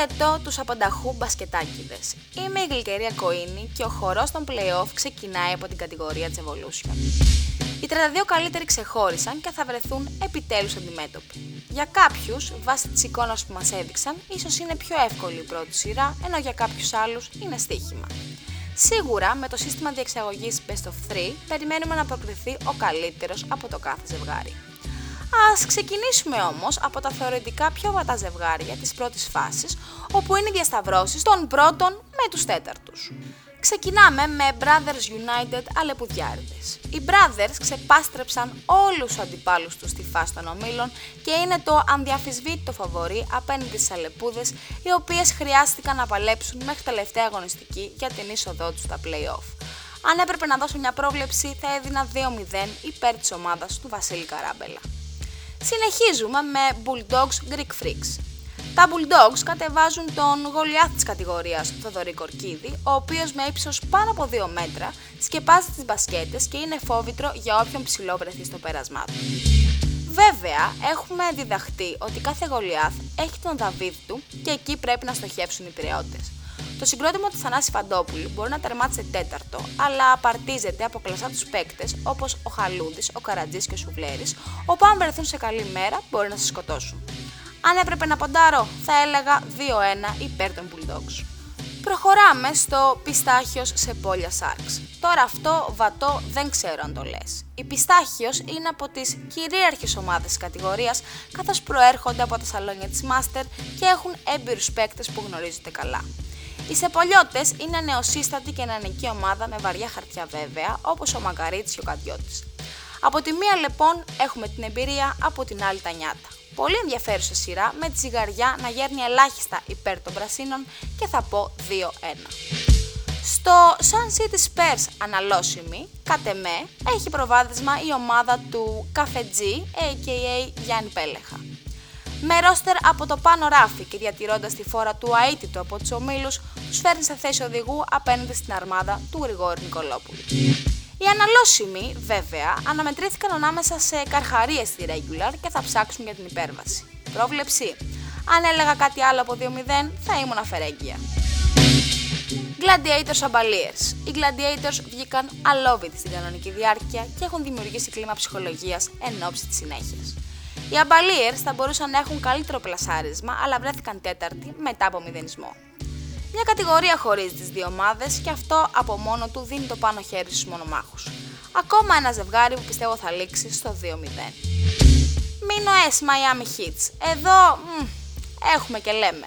Χαιρετώ τους απανταχού μπασκετάκιδες. Είμαι η Γλυκερία Κοίνη και ο χορός των play-off ξεκινάει από την κατηγορία της Evolution. Οι 32 καλύτεροι ξεχώρισαν και θα βρεθούν επιτέλους αντιμέτωποι. Για κάποιους, βάσει της εικόνας που μας έδειξαν, ίσως είναι πιο εύκολη η πρώτη σειρά, ενώ για κάποιους άλλους είναι στοίχημα. Σίγουρα, με το σύστημα διεξαγωγής Best of 3, περιμένουμε να προκριθεί ο καλύτερος από το κάθε ζευγάρι. Ας ξεκινήσουμε όμως από τα θεωρητικά πιο βατά ζευγάρια της πρώτης φάσης, όπου είναι οι διασταυρώσεις των πρώτων με τους τέταρτους. Ξεκινάμε με Brothers United Αλεπουδιάριδες. Οι Brothers ξεπάστρεψαν όλους τους αντιπάλους τους στη φάση των ομίλων και είναι το ανδιαφυσβήτητο φαβορή απέναντι στις Αλεπούδες, οι οποίες χρειάστηκαν να παλέψουν μέχρι τελευταία αγωνιστική για την είσοδό τους στα play-off. Αν έπρεπε να δώσω μια πρόβλεψη θα έδινα 2-0 υπέρ της ομάδας του Βασίλη Καράμπελα. Συνεχίζουμε με Bulldogs Greek Freaks. Τα Bulldogs κατεβάζουν τον γολιάθ της κατηγορίας Θοδωρή Κορκίδη, ο οποίος με ύψος πάνω από 2 μέτρα σκεπάζει τις μπασκέτες και είναι φόβητρο για όποιον ψηλό βρεθεί στο πέρασμά του. Βέβαια, έχουμε διδαχτεί ότι κάθε γολιάθ έχει τον Δαβίδ του και εκεί πρέπει να στοχεύσουν οι πυρεώτες. Το συγκρότημα του Θανάση Φαντόπουλου μπορεί να τερμάτισε τέταρτο, αλλά απαρτίζεται από κλασσά τους παίκτες όπως ο Χαλούδη, ο Καρατζής και ο Σουβλέρης, όπου αν βρεθούν σε καλή μέρα μπορεί να σε σκοτώσουν. Αν έπρεπε να ποντάρω, θα έλεγα 2-1 υπέρ των Bulldogs. Προχωράμε στο Πιστάχιος σε Πόλια Σάρξ. Τώρα αυτό βατό δεν ξέρω αν το λες. Η Πιστάχιος είναι από τις κυρίαρχες ομάδες της κατηγορίας καθώς προέρχονται από τα σαλόνια της Master και έχουν έμπειρους παίκτες που γνωρίζετε καλά. Οι Σεπολιώτες είναι νεοσύστατη και νεανική ομάδα με βαριά χαρτιά βέβαια, όπως ο Μακαρίτη και ο Καντιώτη. Από τη μία λοιπόν έχουμε την εμπειρία, από την άλλη τα νιάτα. Πολύ ενδιαφέρουσα σειρά με τη ζυγαριά να γέρνει ελάχιστα υπέρ των πρασίνων και θα πω 2-1. Στο Sun City Spurs αναλώσιμη, κατ' εμέ, έχει προβάδισμα η ομάδα του Καφετζή, a.k.a. Γιάννη Πέλεχα. Με ρόστερ από το πάνω ράφι και διατηρώντας τη φόρα του αίτητο από τους ομίλους, τους φέρνει σε θέση οδηγού απέναντι στην αρμάδα του Γρηγόρη Νικολόπουλου. Οι αναλώσιμοι, βέβαια, αναμετρήθηκαν ανάμεσα σε καρχαρίες στη regular και θα ψάξουν για την υπέρβαση. Πρόβλεψη. Αν έλεγα κάτι άλλο από 2-0, θα ήμουν αφαιρέγγια. Gladiators Αμπαλίες. Οι Gladiators βγήκαν αλόβητοι στην κανονική διάρκεια και έχουν δημιουργήσει κλίμα ψυχολογίας εν ώψη της συνέχειας. Οι Αμπαλίερ θα μπορούσαν να έχουν καλύτερο πλασάρισμα, αλλά βρέθηκαν τέταρτη μετά από μηδενισμό. Μια κατηγορία χωρίζει τις δύο ομάδες και αυτό από μόνο του δίνει το πάνω χέρι στους μονομάχους. Ακόμα ένα ζευγάρι που πιστεύω θα λήξει στο 2-0. Μίνο S Miami Hits. Εδώ μ, έχουμε και λέμε.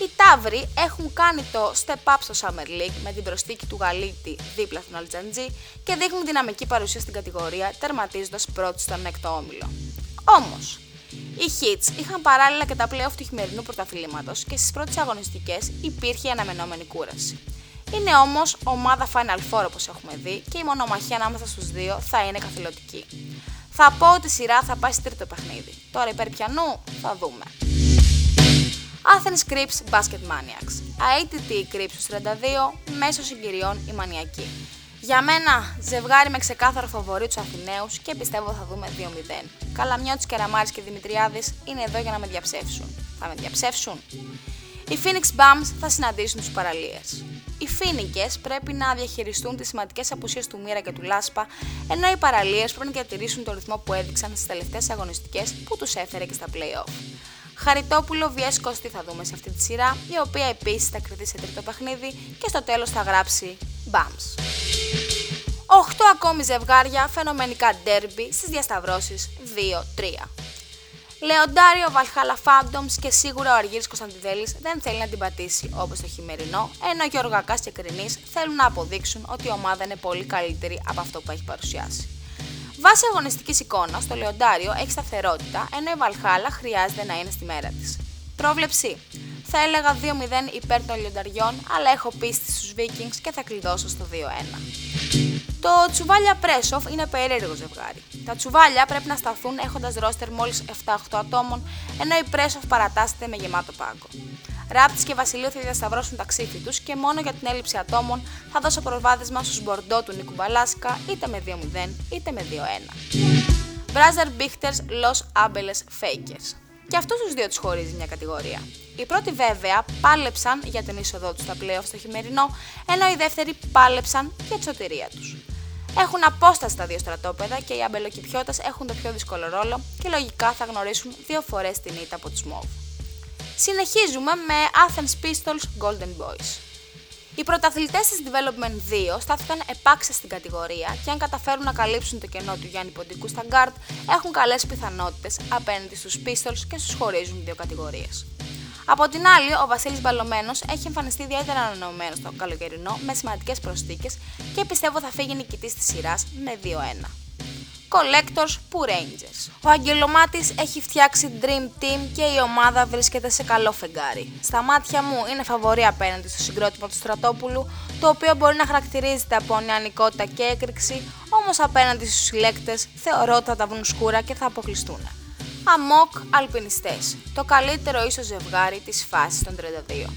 Οι Ταύροι έχουν κάνει το step up στο Summer League με την προστίκη του Γαλίτη δίπλα στον Αλτζαντζή και δείχνουν δυναμική παρουσία στην κατηγορία τερματίζοντας πρώτη στον έκτο όμιλο. Όμως, οι Hits είχαν παράλληλα και τα playoff του χειμερινού πρωταθλήματος και στις πρώτες αγωνιστικές υπήρχε η αναμενόμενη κούραση. Είναι όμως ομάδα Final Four όπως έχουμε δει και η μονομαχία ανάμεσα στους δύο θα είναι καθηλωτική. Θα πω ότι η σειρά θα πάει στο τρίτο παιχνίδι. Τώρα υπέρ πιανού θα δούμε. Athens Crips Basket Maniacs. ATT Crips 32, μέσω συγκυριών η Μανιακή. Για μένα, ζευγάρι με ξεκάθαρο φαβορή τους Αθηναίους και πιστεύω θα δούμε 2-0. Καλαμιώτης, Κεραμάρης και Δημητριάδης είναι εδώ για να με διαψεύσουν. Θα με διαψεύσουν. Οι Phoenix Bums θα συναντήσουν τους παραλίες. Οι Φίνικε πρέπει να διαχειριστούν τις σημαντικές απουσίες του Μοίρα και του Λάσπα, ενώ οι παραλίες πρέπει να διατηρήσουν τον ρυθμό που έδειξαν στις τελευταίες αγωνιστικές που τους έφερε και στα playoff. Χαριτόπουλο vs Κωστή θα δούμε σε αυτή τη σειρά, η οποία επίσης θα κρυθεί σε τρίτο παιχνίδι και στο τέλος θα γράψει Bums. 8 ακόμη ζευγάρια φαινομενικά ντέρμπι στις διασταυρώσεις 2-3. Λεοντάριο Βαλχάλα Φάντομς και σίγουρα ο Αργύρης Κωνσταντιδέλης δεν θέλει να την πατήσει όπως το χειμερινό, ενώ και ο Ρογκακάς και Κρινής θέλουν να αποδείξουν ότι η ομάδα είναι πολύ καλύτερη από αυτό που έχει παρουσιάσει. Βάσει αγωνιστικής εικόνας, το Λεοντάριο έχει σταθερότητα, ενώ η Βαλχάλα χρειάζεται να είναι στη μέρα της. Πρόβλεψη. Θα έλεγα 2-0 υπέρ των Λιονταριών, αλλά έχω πίστη στους Vikings και θα κλειδώσω στο 2-1. Το τσουβάλια Πρέσοφ είναι περίεργο ζευγάρι. Τα τσουβάλια πρέπει να σταθούν έχοντας ρόστερ μόλις 7-8 ατόμων, ενώ η Πρέσοφ παρατάσσεται με γεμάτο πάγκο. Ράπτης και Βασιλείο θα διασταυρώσουν τα ξύφη τους και μόνο για την έλλειψη ατόμων θα δώσω προβάδισμα στους Μπορντό του Νίκου Μπαλάσκα είτε με 2-0 είτε με 2-1. Μπράζερ Μπίχτερς Los Angeles Fakers. Και αυτούς τους δύο τους χωρίζει μια κατηγορία. Οι πρώτοι βέβαια πάλεψαν για την είσοδό τους στα playoff στο χειμερινό, ενώ οι δεύτεροι πάλεψαν για τη σωτηρία τους. Έχουν απόσταση τα δύο στρατόπεδα και οι αμπελοκυπιώτες έχουν το πιο δύσκολο ρόλο και λογικά θα γνωρίσουν δύο φορές την ήττα από τους Μόβ. Συνεχίζουμε με Athens Pistols Golden Boys. Οι πρωταθλητές της Development 2 στάθηκαν επάξια στην κατηγορία και αν καταφέρουν να καλύψουν το κενό του Γιάννη Ποντικού στα Guard, έχουν καλές πιθανότητες απέναντι στους Pistols και στους χωρίζουν δύο κατηγορίες. Από την άλλη, ο Βασίλης Μπαλωμένος έχει εμφανιστεί ιδιαίτερα ανανεωμένος στο καλοκαιρινό με σημαντικές προσθήκες και πιστεύω θα φύγει νικητής της σειράς με 2-1. Collectors που Rangers. Ο Αγγελομάτης έχει φτιάξει Dream Team και η ομάδα βρίσκεται σε καλό φεγγάρι. Στα μάτια μου είναι φαβορή απέναντι στο συγκρότημα του Στρατόπουλου, το οποίο μπορεί να χαρακτηρίζεται από νεανικότητα και έκρηξη, όμως απέναντι στους συλλέκτες θεωρώ ότι θα τα βρουν σκούρα και θα αποκλειστούν. Αμόκ Αλπινιστές, το καλύτερο ίσως ζευγάρι της φάσης των 32.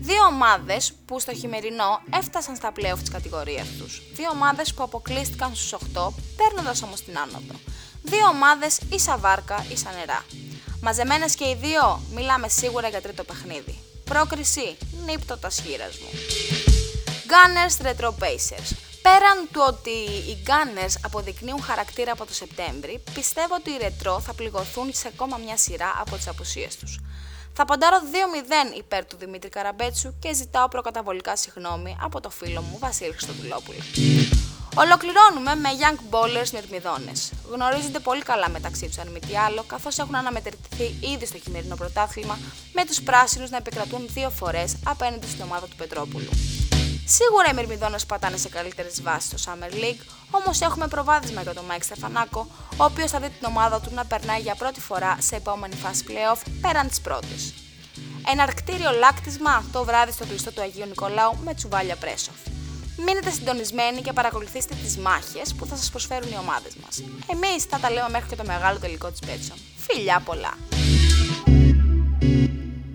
Δύο ομάδες που στο χειμερινό έφτασαν στα playoff της κατηγορίας τους. Δύο ομάδες που αποκλείστηκαν στους 8, παίρνοντας όμως την άνοδο. Δύο ομάδες ίσα βάρκα, ίσα νερά. Μαζεμένες και οι δύο, μιλάμε σίγουρα για τρίτο παιχνίδι. Πρόκριση, νύπτο τα σχήρα μου. Gunners Retro Pacers. Πέραν του ότι οι Gunners αποδεικνύουν χαρακτήρα από το Σεπτέμβρη, πιστεύω ότι οι Retro θα πληγωθούν σε ακόμα μια σειρά από τις απουσίες τους. Θα ποντάρω 2-0 υπέρ του Δημήτρη Καραμπέτσου και ζητάω προκαταβολικά συγγνώμη από το φίλο μου Βασίλη Χριστοδουλόπουλο. Ολοκληρώνουμε με Young Bowlers Μυρμηδόνε. Γνωρίζονται πολύ καλά μεταξύ τους, αν μη τι άλλο, καθώς έχουν αναμετρηθεί ήδη στο χειμερινό πρωτάθλημα, με τους πράσινους να επικρατούν δύο φορές απέναντι στην ομάδα του Πετρόπουλου. Σίγουρα οι Μυρμιδόνες πατάνε σε καλύτερες βάσεις στο Summer League, όμως έχουμε προβάδισμα για τον Μάικ Στεφανάκο, ο οποίος θα δει την ομάδα του να περνάει για πρώτη φορά σε επόμενη φάση playoff πέραν της πρώτης. Εναρκτήριο λάκτισμα το βράδυ στο κλειστό του Αγίου Νικολάου με τσουβάλια πρέσοφ. Μείνετε συντονισμένοι και παρακολουθήστε τις μάχες που θα σας προσφέρουν οι ομάδες μας. Εμείς θα τα λέμε μέχρι και το μεγάλο τελικό της Betsson. Φιλιά πολλά!